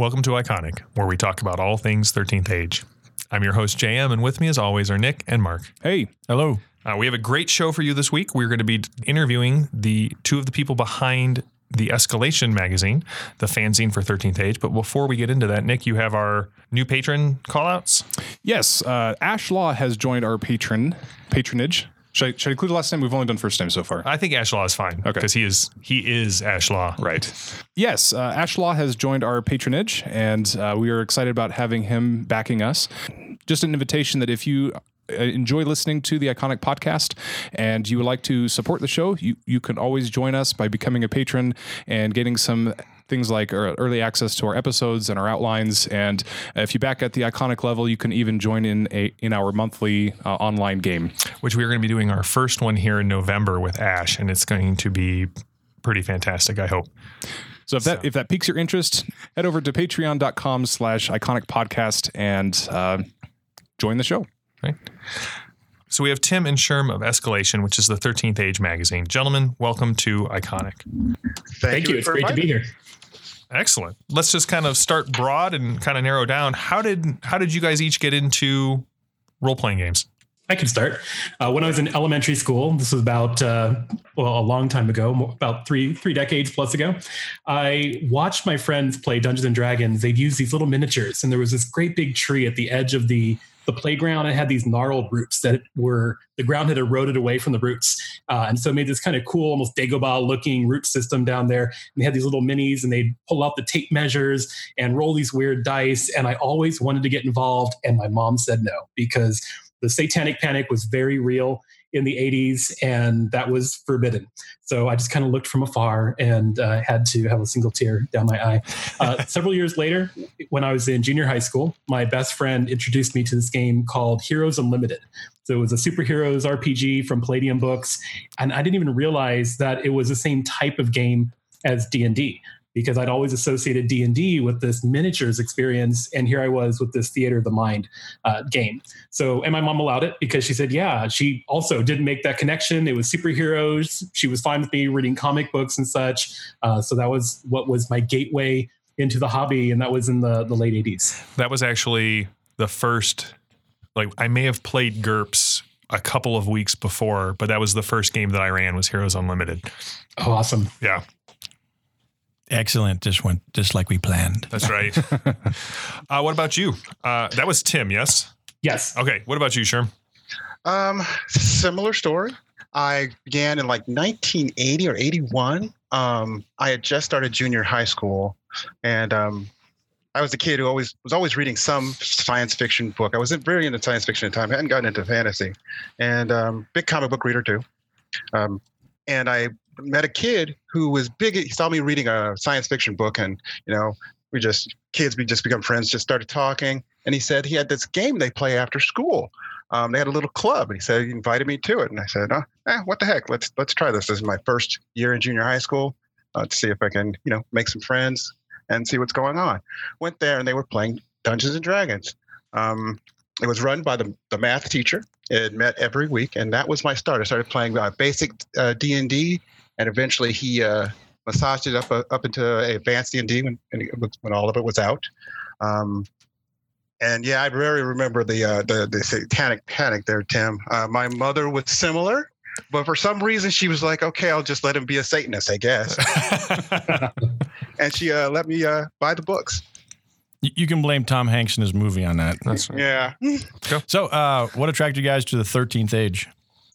Welcome to Iconic, where we talk about all things 13th Age. I'm your host, JM, and with me, as always, are Nick and Mark. Hey, Hello. Uh, we have a great show for you this week. We're going to be interviewing the two of the people behind the Escalation magazine, the fanzine for 13th Age. But before we get into that, Nick, you have our new patron callouts. yes, uh, Ash Law has joined our patron patronage. Should I, should I include the last name? We've only done first name so far. I think Ashlaw is fine Okay. because he is he is Ashlaw. Right. Yes, uh, Ash Law has joined our patronage, and uh, we are excited about having him backing us. Just an invitation that if you uh, enjoy listening to the Iconic podcast and you would like to support the show, you, you can always join us by becoming a patron and getting some things like uh, early access to our episodes and our outlines. And if you back at the Iconic level, you can even join in a in our monthly uh, online game. which we are going to be doing our first one here in November with Ash, and it's going to be pretty fantastic. I hope. So if that if that piques your interest, head over to patreon.com slash iconic podcast and uh, join the show. Right. So we have Tim and Sherm of Escalation, which is the 13th Age magazine. Gentlemen, welcome to Iconic. Thank, you. It's great to be inviting here. Excellent. Let's just kind of start broad and kind of narrow down. How did how did you guys each get into role playing games? I can start. Uh, when I was in elementary school, this was about uh, well a long time ago, about three three decades plus ago. I watched my friends play Dungeons and Dragons. They'd use these little miniatures, and there was this great big tree at the edge of the the playground. It had these gnarled roots that were the ground had eroded away from the roots, uh, and so it made this kind of cool, almost Dagobah looking root system down there. And they had these little minis, and they'd pull out the tape measures and roll these weird dice. And I always wanted to get involved, and my mom said no because the satanic panic was very real in the 80s and that was forbidden. So i just kind of looked from afar and uh, had to have a single tear down my eye. Uh, several years later when i was in junior high school my best friend introduced me to this game called heroes unlimited. So it was a superheroes rpg from palladium books and i didn't even realize that it was the same type of game as d&d because I'd always associated D and D with this miniatures experience, and here I was with this theater of the mind uh, game. So, and my mom allowed it because she said, yeah, she also didn't make that connection. It was superheroes. She was fine with me reading comic books and such. Uh, so that was what was my gateway into the hobby, and that was in the the late '80s. That was actually the first like I may have played GURPS a couple of weeks before, but that was the first game that I ran was Heroes Unlimited. Oh, awesome! Yeah, Excellent. Just went just like we planned. that's right. uh, what about you? Uh, that was Tim, yes? Yes. Okay. What about you, Sherm? Um, similar story. I began in like 1980 or 81. Um, I had just started junior high school, and um, I was a kid who always was always reading some science fiction book. I wasn't very into science fiction at the time. I hadn't gotten into fantasy, and um, big comic book reader too. Um, and I met a kid who was big. He saw me reading a science fiction book, and you know, we just kids. We just become friends. Just started talking, and he said he had this game they play after school. Um, they had a little club, and he said he invited me to it. And I said, oh, eh, "What the heck? Let's let's try this. This is my first year in junior high school uh, to see if I can, you know, make some friends and see what's going on." Went there, and they were playing Dungeons and Dragons. Um, it was run by the the math teacher. It met every week, and that was my start. I started playing uh, basic uh, D and D, and eventually he uh, massaged it up uh, up into advanced D and D when when it was- when all of it was out. Um, and yeah, I very remember the uh, the the satanic panic there, Tim. Uh, my mother was similar, but for some reason she was like, "Okay, I'll just let him be a Satanist, I guess," and she uh, let me uh, buy the books. You can blame Tom Hanks and his movie on that. That's Yeah, So, uh, what attracted you guys to the 13th age?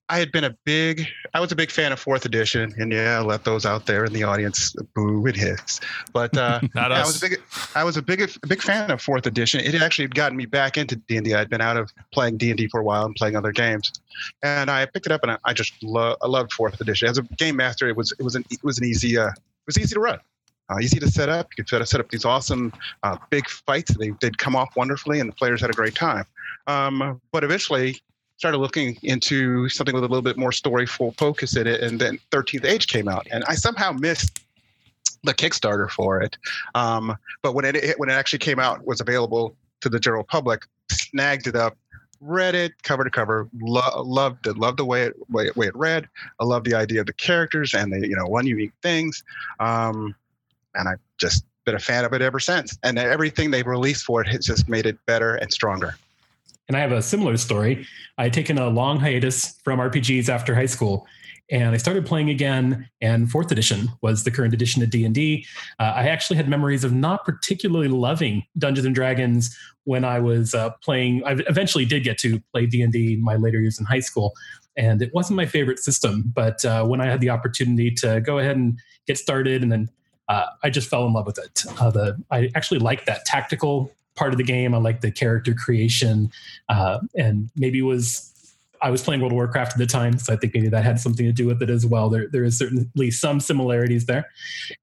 I had been a big, I was a big fan of Fourth Edition, and yeah, I let those out there in the audience boo and hiss. But uh, I was a big, I was a big, a big fan of Fourth Edition. It actually had gotten me back into D and I'd been out of playing D and D for a while and playing other games, and I picked it up and I, I just love, I loved Fourth Edition. As a game master, it was, it was an, it was an easy, uh, it was easy to run. Uh, easy to set up. You could set up, set up these awesome uh, big fights. They, they'd come off wonderfully, and the players had a great time. Um, but eventually, started looking into something with a little bit more storyful focus in it, and then 13th Age came out, and I somehow missed the Kickstarter for it. Um, but when it when it actually came out, was available to the general public, snagged it up, read it cover to cover, lo- loved it, loved the way it way, way it read. I love the idea of the characters and the you know one unique things, um, and I just been a fan of it ever since. And everything they've released for it has just made it better and stronger. And I have a similar story. I had taken a long hiatus from RPGs after high school, and I started playing again. And fourth edition was the current edition of D and. Uh, I actually had memories of not particularly loving Dungeons and Dragons when I was uh, playing. I eventually did get to play D and D in my later years in high school, and it wasn't my favorite system. But uh, when I had the opportunity to go ahead and get started, and then uh, I just fell in love with it. Uh, the I actually liked that tactical part of the game. I like the character creation, uh, and maybe was I was playing World of Warcraft at the time, so I think maybe that had something to do with it as well. There, there is certainly some similarities there.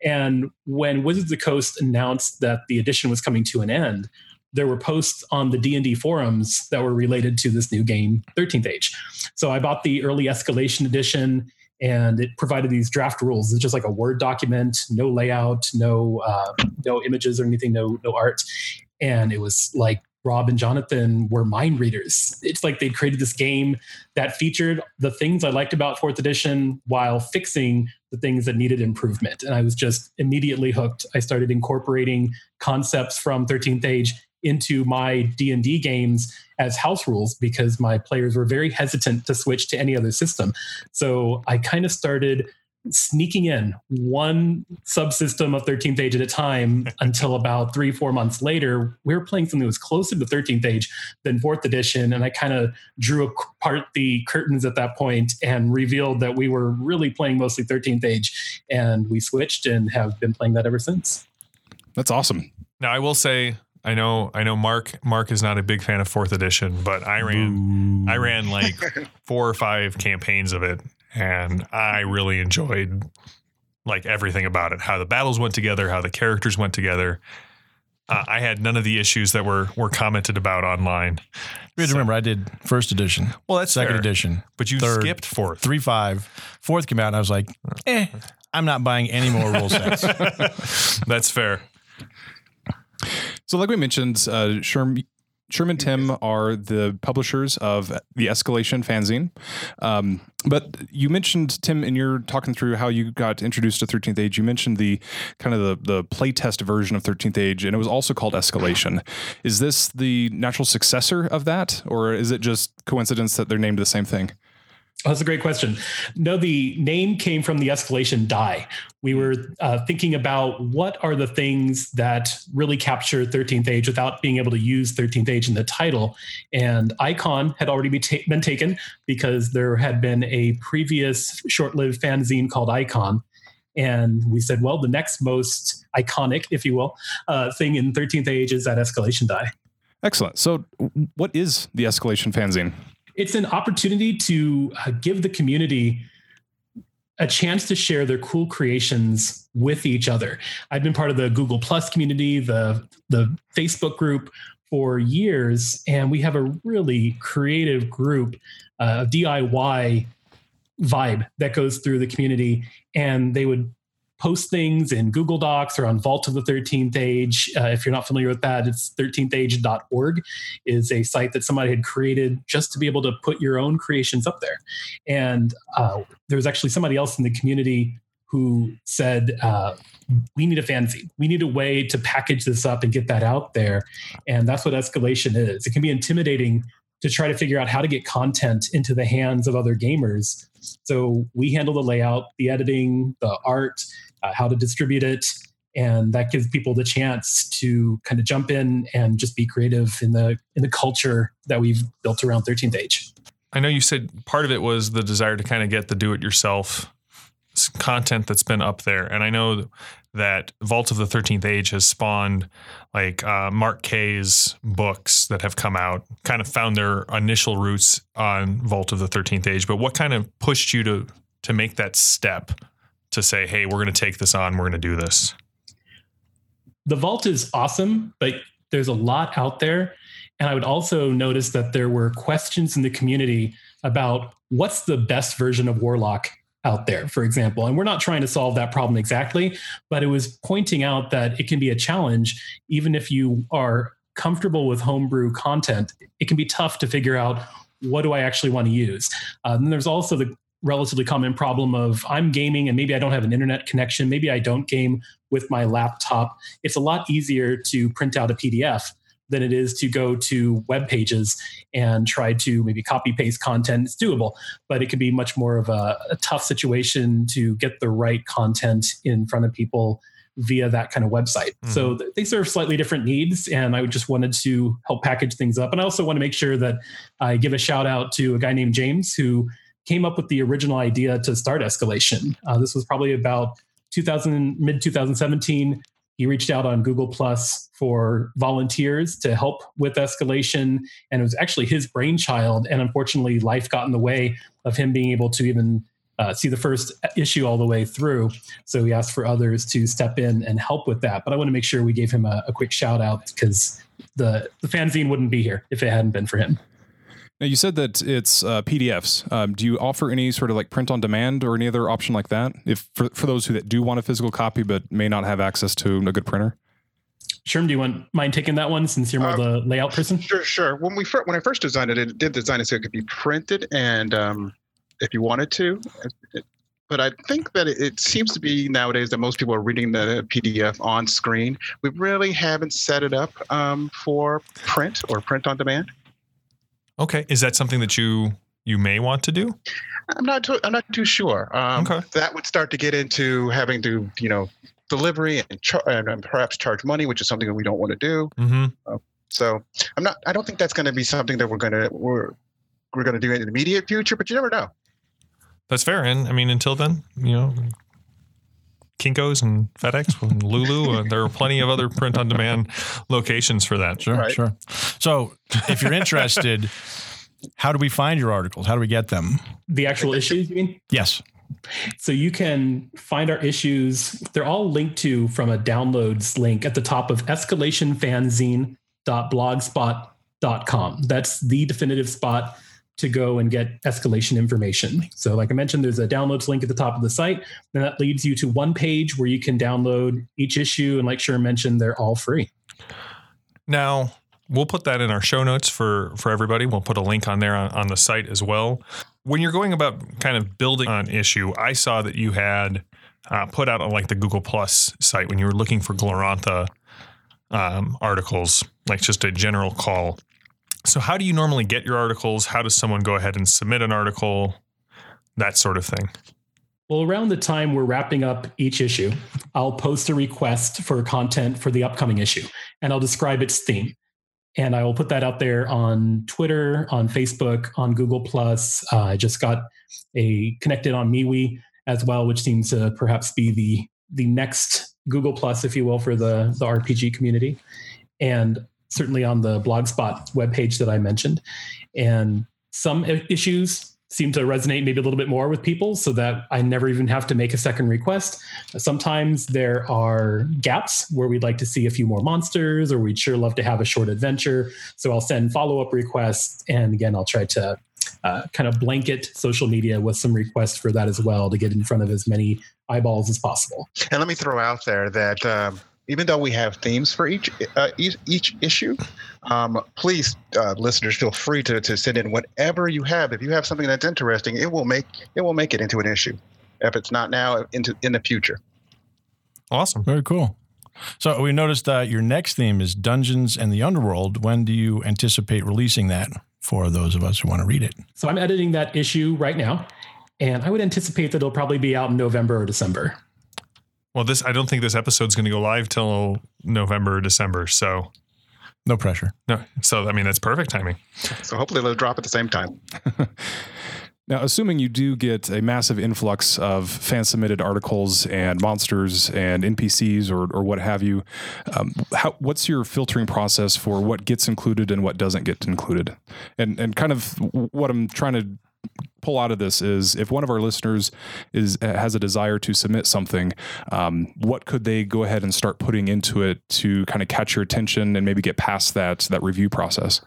And when Wizards of the Coast announced that the edition was coming to an end, there were posts on the D&D forums that were related to this new game, 13th Age. So I bought the early escalation edition and it provided these draft rules. It's just like a Word document, no layout, no uh, no images or anything, no no art and it was like Rob and Jonathan were mind readers. It's like they'd created this game that featured the things I liked about fourth edition while fixing the things that needed improvement. And I was just immediately hooked. I started incorporating concepts from 13th Age into my D&D games as house rules because my players were very hesitant to switch to any other system. So I kind of started sneaking in one subsystem of 13th age at a time until about three four months later we were playing something that was closer to 13th age than fourth edition. And i kind of drew apart the curtains at that point and revealed that we were really playing mostly 13th age. And we switched and have been playing that ever since. That's awesome. Now i will say I know I know Mark Mark is not a big fan of fourth edition, but I ran Ooh. I ran like four or five campaigns of it and I really enjoyed like everything about it. How the battles went together, how the characters went together. Uh, I had none of the issues that were were commented about online. You have to remember, I did first edition. Well, that's second fair. edition, but you third, skipped fourth, three, five, fourth came out, and I was like, eh, I'm not buying any more rule sets. that's fair. So, like we mentioned, uh, Sherm, Sherman Tim are the publishers of the Escalation fanzine. Um, but you mentioned Tim, and you're talking through how you got introduced to 13th Age. You mentioned the kind of the the playtest version of 13th Age, and it was also called Escalation. Is this the natural successor of that, or is it just coincidence that they're named the same thing? Oh, that's a great question. No, the name came from the escalation die. We were uh, thinking about what are the things that really capture 13th Age without being able to use 13th Age in the title. And Icon had already be ta- been taken because there had been a previous short lived fanzine called Icon. And we said, well, the next most iconic, if you will, uh, thing in 13th Age is that escalation die. Excellent. So, what is the escalation fanzine? it's an opportunity to uh, give the community a chance to share their cool creations with each other. I've been part of the Google Plus community, the the Facebook group for years, and we have a really creative group uh, DIY vibe that goes through the community. And they would post things in Google Docs or on Vault of the 13th Age. Uh, if you're not familiar with that, it's 13thage.org is a site that somebody had created just to be able to put your own creations up there. And uh, there was actually somebody else in the community who said, uh, we need a fanzine. We need a way to package this up and get that out there. And that's what escalation is. It can be intimidating to try to figure out how to get content into the hands of other gamers. So we handle the layout, the editing, the art, uh, how to distribute it. And that gives people the chance to kind of jump in and just be creative in the in the culture that we've built around 13th Age. I know you said part of it was the desire to kind of get the do-it-yourself content that's been up there, and I know that Vault of the 13th Age has spawned like uh, Mark Kay's books that have come out, kind of found their initial roots on Vault of the 13th Age. But what kind of pushed you to to make that step to say, hey, we're going to take this on, we're going to do this? The vault is awesome, but there's a lot out there. And I would also notice that there were questions in the community about what's the best version of Warlock out there, for example. And we're not trying to solve that problem exactly, but it was pointing out that it can be a challenge, even if you are comfortable with homebrew content, it can be tough to figure out what do I actually want to use. Uh, and there's also the relatively common problem of I'm gaming and maybe I don't have an internet connection, maybe I don't game with my laptop. It's a lot easier to print out a PDF than it is to go to web pages and try to maybe copy paste content. It's doable, but it can be much more of a, a tough situation to get the right content in front of people via that kind of website. Mm-hmm. So th- they serve slightly different needs, and I just wanted to help package things up. And I also want to make sure that I give a shout out to a guy named James who came up with the original idea to start escalation. Uh, this was probably about 2000 mid 2017 he reached out on Google Plus for volunteers to help with escalation. And it was actually his brainchild. And unfortunately, life got in the way of him being able to even uh, see the first issue all the way through. So he asked for others to step in and help with that. But I want to make sure we gave him a, a quick shout out because the, the fanzine wouldn't be here if it hadn't been for him. Now you said that it's uh, PDFs. Um, do you offer any sort of like print on demand or any other option like that? If for, for those who that do want a physical copy but may not have access to a good printer. Sherm, do you want mind taking that one since you're more uh, the layout person? Sure, sure. When we first, when I first designed it, it did design it so it could be printed and um, if you wanted to. It, but I think that it, seems to be nowadays that most people are reading the PDF on screen. We really haven't set it up um, for print or print on demand. Okay, is that something that you you may want to do? I'm not. Too, I'm not too sure. Um, okay. That would start to get into having to, you know, delivery and, char- and perhaps charge money, which is something that we don't want to do. Mm-hmm. Uh, so I'm not. I don't think that's going to be something that we're going to we're we're going to do in the immediate future. But you never know. That's fair. And I mean, until then, you know, Kinkos and FedEx and Lulu. and there are plenty of other print on demand locations for that. Sure, right. sure. So if you're interested, how do we find your articles? How do we get them? The actual issues, you mean? Yes. So you can find our issues. They're all linked to from a downloads link at the top of escalationfanzine.blogspot.com. That's the definitive spot to go and get escalation information. So, like I mentioned, there's a downloads link at the top of the site, and that leads you to one page where you can download each issue. And like Sherm mentioned, they're all free. Now, we'll put that in our show notes for for everybody. We'll put a link on there on, on the site as well. When you're going about kind of building an issue, I saw that you had uh, put out on like the Google Plus site when you were looking for Glorantha um, articles, like just a general call so, how do you normally get your articles? How does someone go ahead and submit an article? That sort of thing. Well, around the time we're wrapping up each issue, I'll post a request for content for the upcoming issue and I'll describe its theme. And I will put that out there on Twitter, on Facebook, on Google Plus. Uh, I just got a connected on MeWe as well, which seems to perhaps be the the next Google Plus, if you will, for the the RPG community. And certainly on the Blogspot webpage that I mentioned. And some issues seem to resonate maybe a little bit more with people so that I never even have to make a second request. Sometimes there are gaps where we'd like to see a few more monsters or we'd sure love to have a short adventure. So I'll send follow up requests. And again, I'll try to uh, kind of blanket social media with some requests for that as well to get in front of as many eyeballs as possible. And let me throw out there that. Um, even though we have themes for each uh, each, each, issue, um, please, uh, listeners, feel free to, to send in whatever you have. If you have something that's interesting, it will make it will make it into an issue. If it's not now, into in the future. Awesome, very cool. So we noticed that your next theme is Dungeons and the Underworld. When do you anticipate releasing that for those of us who want to read it? So I'm editing that issue right now, and I would anticipate that it'll probably be out in November or December. Well, this I don't think this episode's going to go live till November or December, so no pressure. No, so I mean that's perfect timing. So hopefully they'll drop at the same time. now, assuming you do get a massive influx of fan submitted articles and monsters and NPCs or, or what have you, um, how, what's your filtering process for what gets included and what doesn't get included? And and kind of what I'm trying to pull out of this is if one of our listeners is has a desire to submit something, um, what could they go ahead and start putting into it to kind of catch your attention and maybe get past that that review process?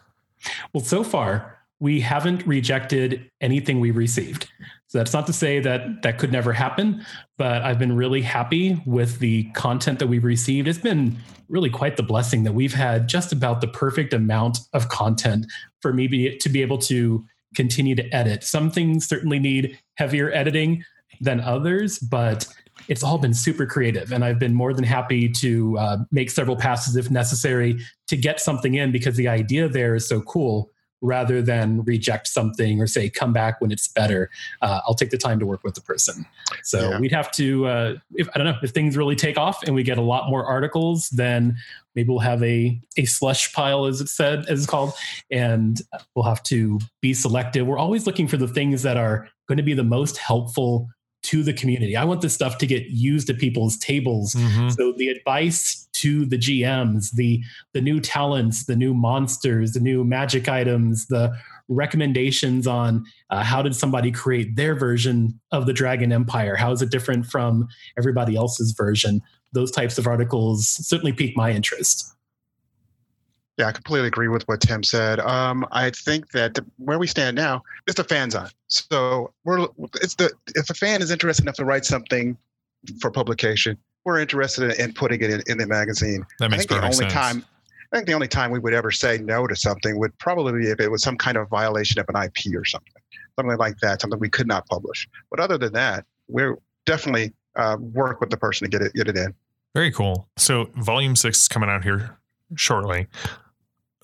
Well, so far we haven't rejected anything we received. So that's not to say that that could never happen, but I've been really happy with the content that we've received. It's been really quite the blessing that we've had just about the perfect amount of content for me to be able to continue to edit. Some things certainly need heavier editing than others, but it's all been super creative. And I've been more than happy to uh, make several passes if necessary to get something in because the idea there is so cool rather than reject something or say come back when it's better uh, i'll take the time to work with the person so yeah. we'd have to uh, if i don't know if things really take off and we get a lot more articles then maybe we'll have a a slush pile as it said as it's called and we'll have to be selective we're always looking for the things that are going to be the most helpful to the community. I want this stuff to get used at people's tables. Mm-hmm. So the advice to the GMs, the the new talents, the new monsters, the new magic items, the recommendations on uh, how did somebody create their version of the Dragon Empire? How is it different from everybody else's version? Those types of articles certainly pique my interest. Yeah, I completely agree with what Tim said. Um, I think that the, where we stand now, it's the fans zone. So we're it's the if a fan is interested enough to write something for publication, we're interested in, in putting it in, in, the magazine. That makes I think the only sense. time I think the only time we would ever say no to something would probably be if it was some kind of violation of an IP or something, something like that, something we could not publish. But other than that, we're definitely uh, work with the person to get it get it in. Very cool. So volume six is coming out here shortly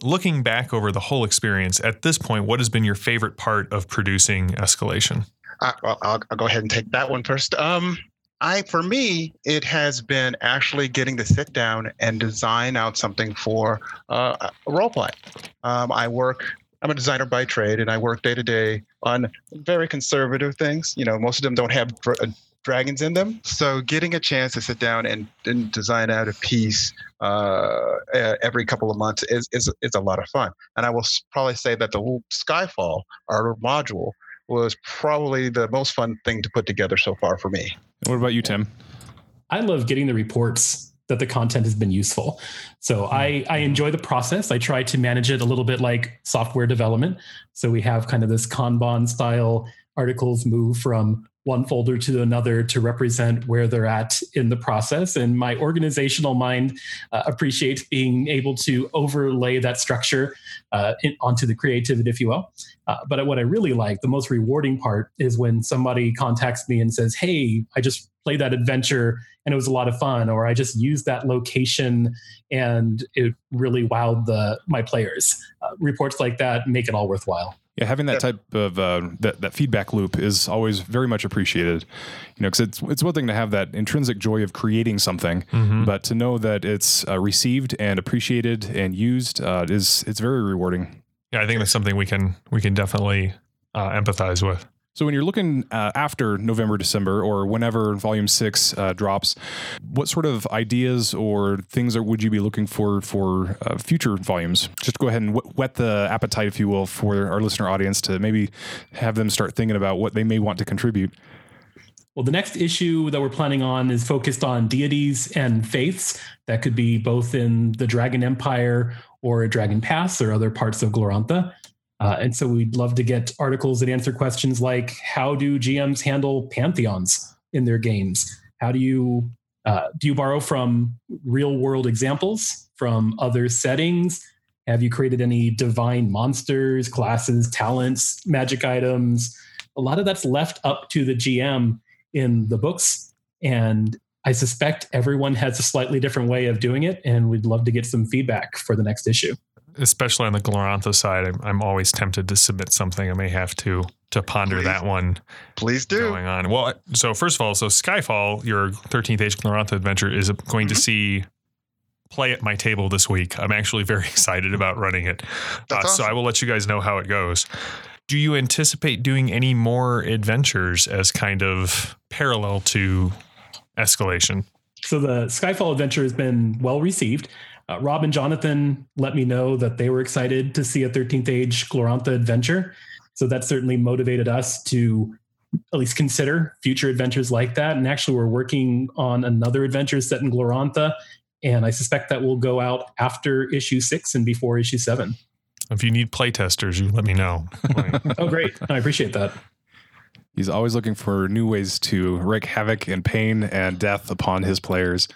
looking back over the whole experience at this point, what has been your favorite part of producing Escalation? Uh, well, I'll, I'll, go ahead and take that one first. Um, I, for me, it has been actually getting to sit down and design out something for uh, a role play. Um, I work. I'm a designer by trade, and I work day to day on very conservative things. You know, most of them don't have dragons in them. So getting a chance to sit down and, and design out a piece uh, every couple of months is, is, is a lot of fun. And I will probably say that the Skyfall, our module, was probably the most fun thing to put together so far for me. What about you, Tim? I love getting the reports that the content has been useful. So I, I enjoy the process. I try to manage it a little bit like software development. So we have kind of this Kanban style articles move from one folder to another to represent where they're at in the process. And my organizational mind uh, appreciates being able to overlay that structure uh, in, onto the creativity, if you will. Uh, but what I really like, the most rewarding part, is when somebody contacts me and says, Hey, I just played that adventure and it was a lot of fun, or I just used that location and it really wowed the my players. Uh, reports like that make it all worthwhile. Yeah, having that type of uh, that that feedback loop is always very much appreciated. You know, because it's it's one thing to have that intrinsic joy of creating something, mm-hmm. but to know that it's uh, received and appreciated and used uh, is it's very rewarding. Yeah, I think that's something we can we can definitely uh, empathize with. So when you're looking uh, after November, December, or whenever Volume Six uh, drops, what sort of ideas or things are, would you be looking for for uh, future volumes? Just go ahead and whet the appetite, if you will, for our listener audience to maybe have them start thinking about what they may want to contribute. Well, the next issue that we're planning on is focused on deities and faiths. That could be both in the Dragon Empire or Dragon Pass or other parts of Glorantha. Uh, and so we'd love to get articles that answer questions like how do GMs handle pantheons in their games? How do you uh, do you borrow from real world examples from other settings? Have you created any divine monsters, classes, talents, magic items? A lot of that's left up to the GM in the books. And I suspect everyone has a slightly different way of doing it. And we'd love to get some feedback for the next issue especially on the Glorantha side, I'm, I'm, always tempted to submit something. I may have to to ponder Please. that one. Please do going on. Well, so first of all, so Skyfall, your 13th Age Glorantha adventure, is going mm-hmm. to see play at my table this week. I'm actually very excited about running it. Uh, awesome. So I will let you guys know how it goes. Do you anticipate doing any more adventures as kind of parallel to escalation? So the Skyfall adventure has been well received. Uh, Rob and Jonathan let me know that they were excited to see a 13th Age Glorantha adventure. So that certainly motivated us to at least consider future adventures like that. And actually, we're working on another adventure set in Glorantha. And I suspect that will go out after issue six and before issue seven. If you need playtesters, you let me know. oh, great. I appreciate that. He's always looking for new ways to wreak havoc and pain and death upon his players.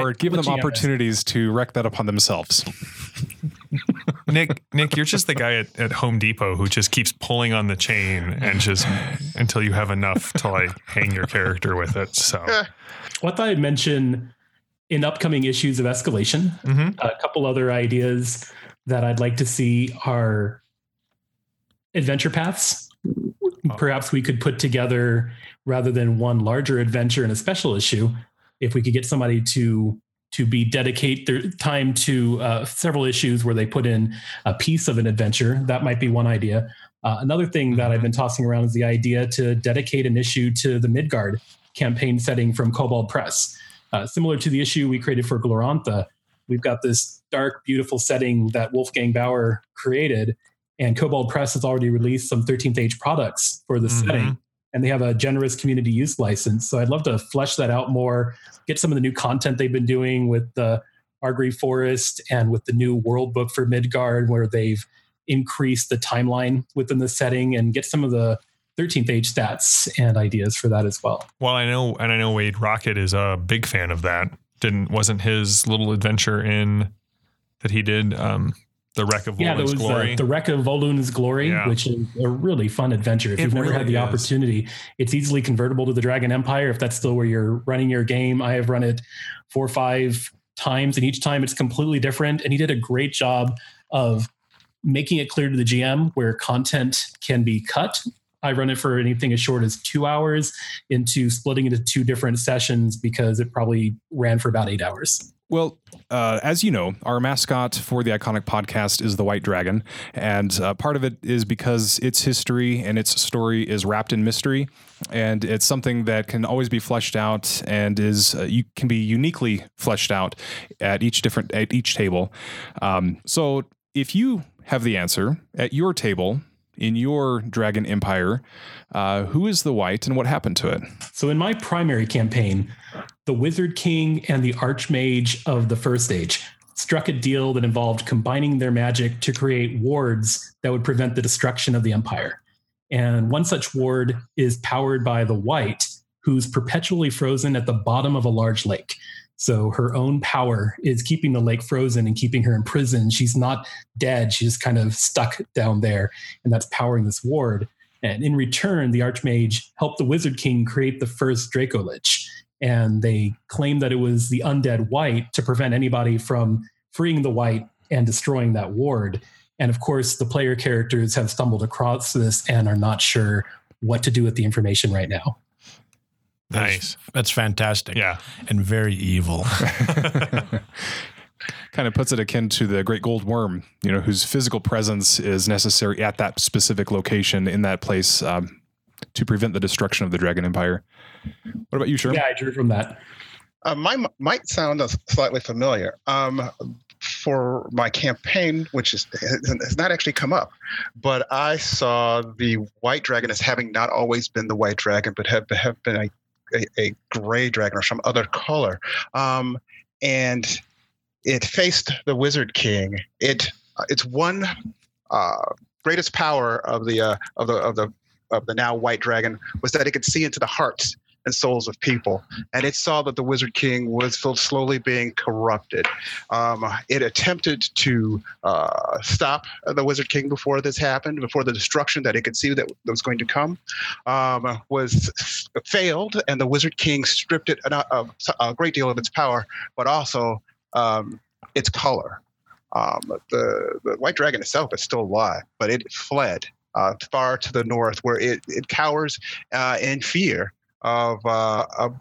Or give them What you opportunities to wreck that upon themselves. Nick, Nick, you're just the guy at, at Home Depot who just keeps pulling on the chain and just until you have enough to like hang your character with it. So, What I mention in upcoming issues of Escalation, Mhm. a couple other ideas that I'd like to see are adventure paths. Perhaps we could put together, rather than one larger adventure in a special issue, if we could get somebody to to be dedicate their time to uh, several issues where they put in a piece of an adventure. That might be one idea. Uh, another thing that I've been tossing around is the idea to dedicate an issue to the Midgard campaign setting from Kobold Press. Uh, similar to the issue we created for Glorantha, we've got this dark, beautiful setting that Wolfgang Baur created, and Kobold Press has already released some 13th Age products for the Mhm. setting, and they have a generous community use license. So I'd love to flesh that out more, get some of the new content they've been doing with the Margreve Forest and with the new world book for Midgard, where they've increased the timeline within the setting, and get some of the 13th Age stats and ideas for that as well. well, I know, and I know Wade Rockett is a big fan of that. Didn't wasn't his little adventure in that he did um, the wreck of Yeah, there was glory. uh, the wreck of Volun's Glory, Yeah. which is a really fun adventure. If It you've never had the is. opportunity, it's easily convertible to the Dragon Empire if that's still where you're running your game. I have run it four or five times, and each time it's completely different. And he did a great job of making it clear to the GM where content can be cut. I run it for anything as short as two hours into splitting into two different sessions because it probably ran for about eight hours. Well, uh, as you know, our mascot for the iconic podcast is the White Dragon, and uh, part of it is because its history and its story is wrapped in mystery, and it's something that can always be fleshed out and is uh, you can be uniquely fleshed out at each different at each table. Um, so, if you have the answer at your table in your Dragon Empire, uh, who is the White and what happened to it? So in my primary campaign, the Wizard King and the Archmage of the First Age struck a deal that involved combining their magic to create wards that would prevent the destruction of the Empire. And one such ward is powered by the White, who's perpetually frozen at the bottom of a large lake. So her own power is keeping the lake frozen and keeping her in prison. She's not dead, she's kind of stuck down there, and that's powering this ward. And in return, the Archmage helped the Wizard King create the first Draco Lich. And they claimed that it was the undead white to prevent anybody from freeing the white and destroying that ward. And of course, the player characters have stumbled across this and are not sure what to do with the information right now. Nice. That's fantastic. Yeah. And very evil. kind of puts it akin to the great gold worm, you know, whose physical presence is necessary at that specific location in that place um, to prevent the destruction of the Dragon Empire. What about you, Sherm? Yeah, I drew from that. Uh, mine might sound uh, slightly familiar. Um, for my campaign, which is has not actually come up, but I saw the white dragon as having not always been the white dragon, but have have been a a, a gray dragon or some other color, um, and it faced the wizard king. It its one uh, greatest power of the uh, of the of the of the now white dragon was that it could see into the hearts and souls of people. And it saw that the Wizard King was slowly being corrupted. Um, it attempted to uh, stop the Wizard King before this happened, before the destruction that it could see that was going to come, um, was failed, and the Wizard King stripped it a, a, a great deal of its power, but also um, its color. Um, the, the white dragon itself is still alive, but it fled uh, far to the north, where it, it cowers uh, in fear of uh, of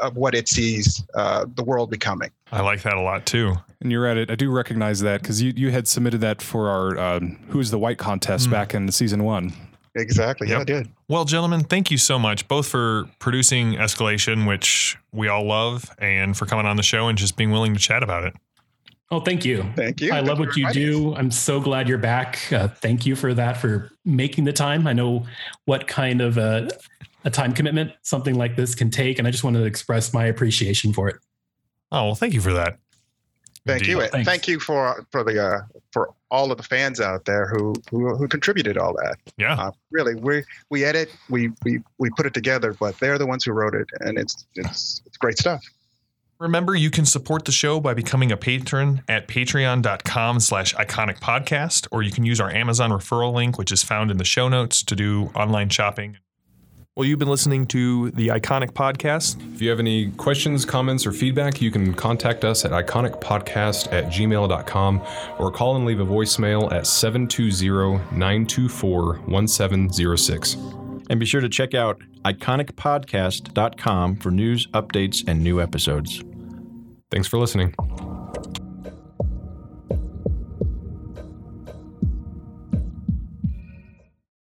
of what it sees uh, the world becoming. I like that a lot too. And you're at it. I do recognize that because you, you had submitted that for our um, Who's the White contest Mm. back in season one. Exactly. Yeah, Yep. I did. Well, gentlemen, thank you so much both for producing Escalation, which we all love, and for coming on the show and just being willing to chat about it. Oh, thank you. Thank you. I Thank love you what you do. I'm so glad you're back. Uh, thank you for that, for making the time. I know what kind of a, a time commitment something like this can take, and I just wanted to express my appreciation for it. Oh, well, thank you for that. Thank Indeed. you. And Thanks. Thank you for for the uh, for all of the fans out there who who, who contributed all that. Yeah. Uh, really, we we edit, we we we put it together, but they're the ones who wrote it, and it's it's it's great stuff. Remember, you can support the show by becoming a patron at patreon.com slash iconic podcast, or you can use our Amazon referral link, which is found in the show notes to do online shopping. Well, you've been listening to the Iconic Podcast. If you have any questions, comments, or feedback, you can contact us at iconicpodcast at gmail.com or call and leave a voicemail at 720 924 1706. And be sure to check out iconicpodcast.com for news, updates, and new episodes. Thanks for listening.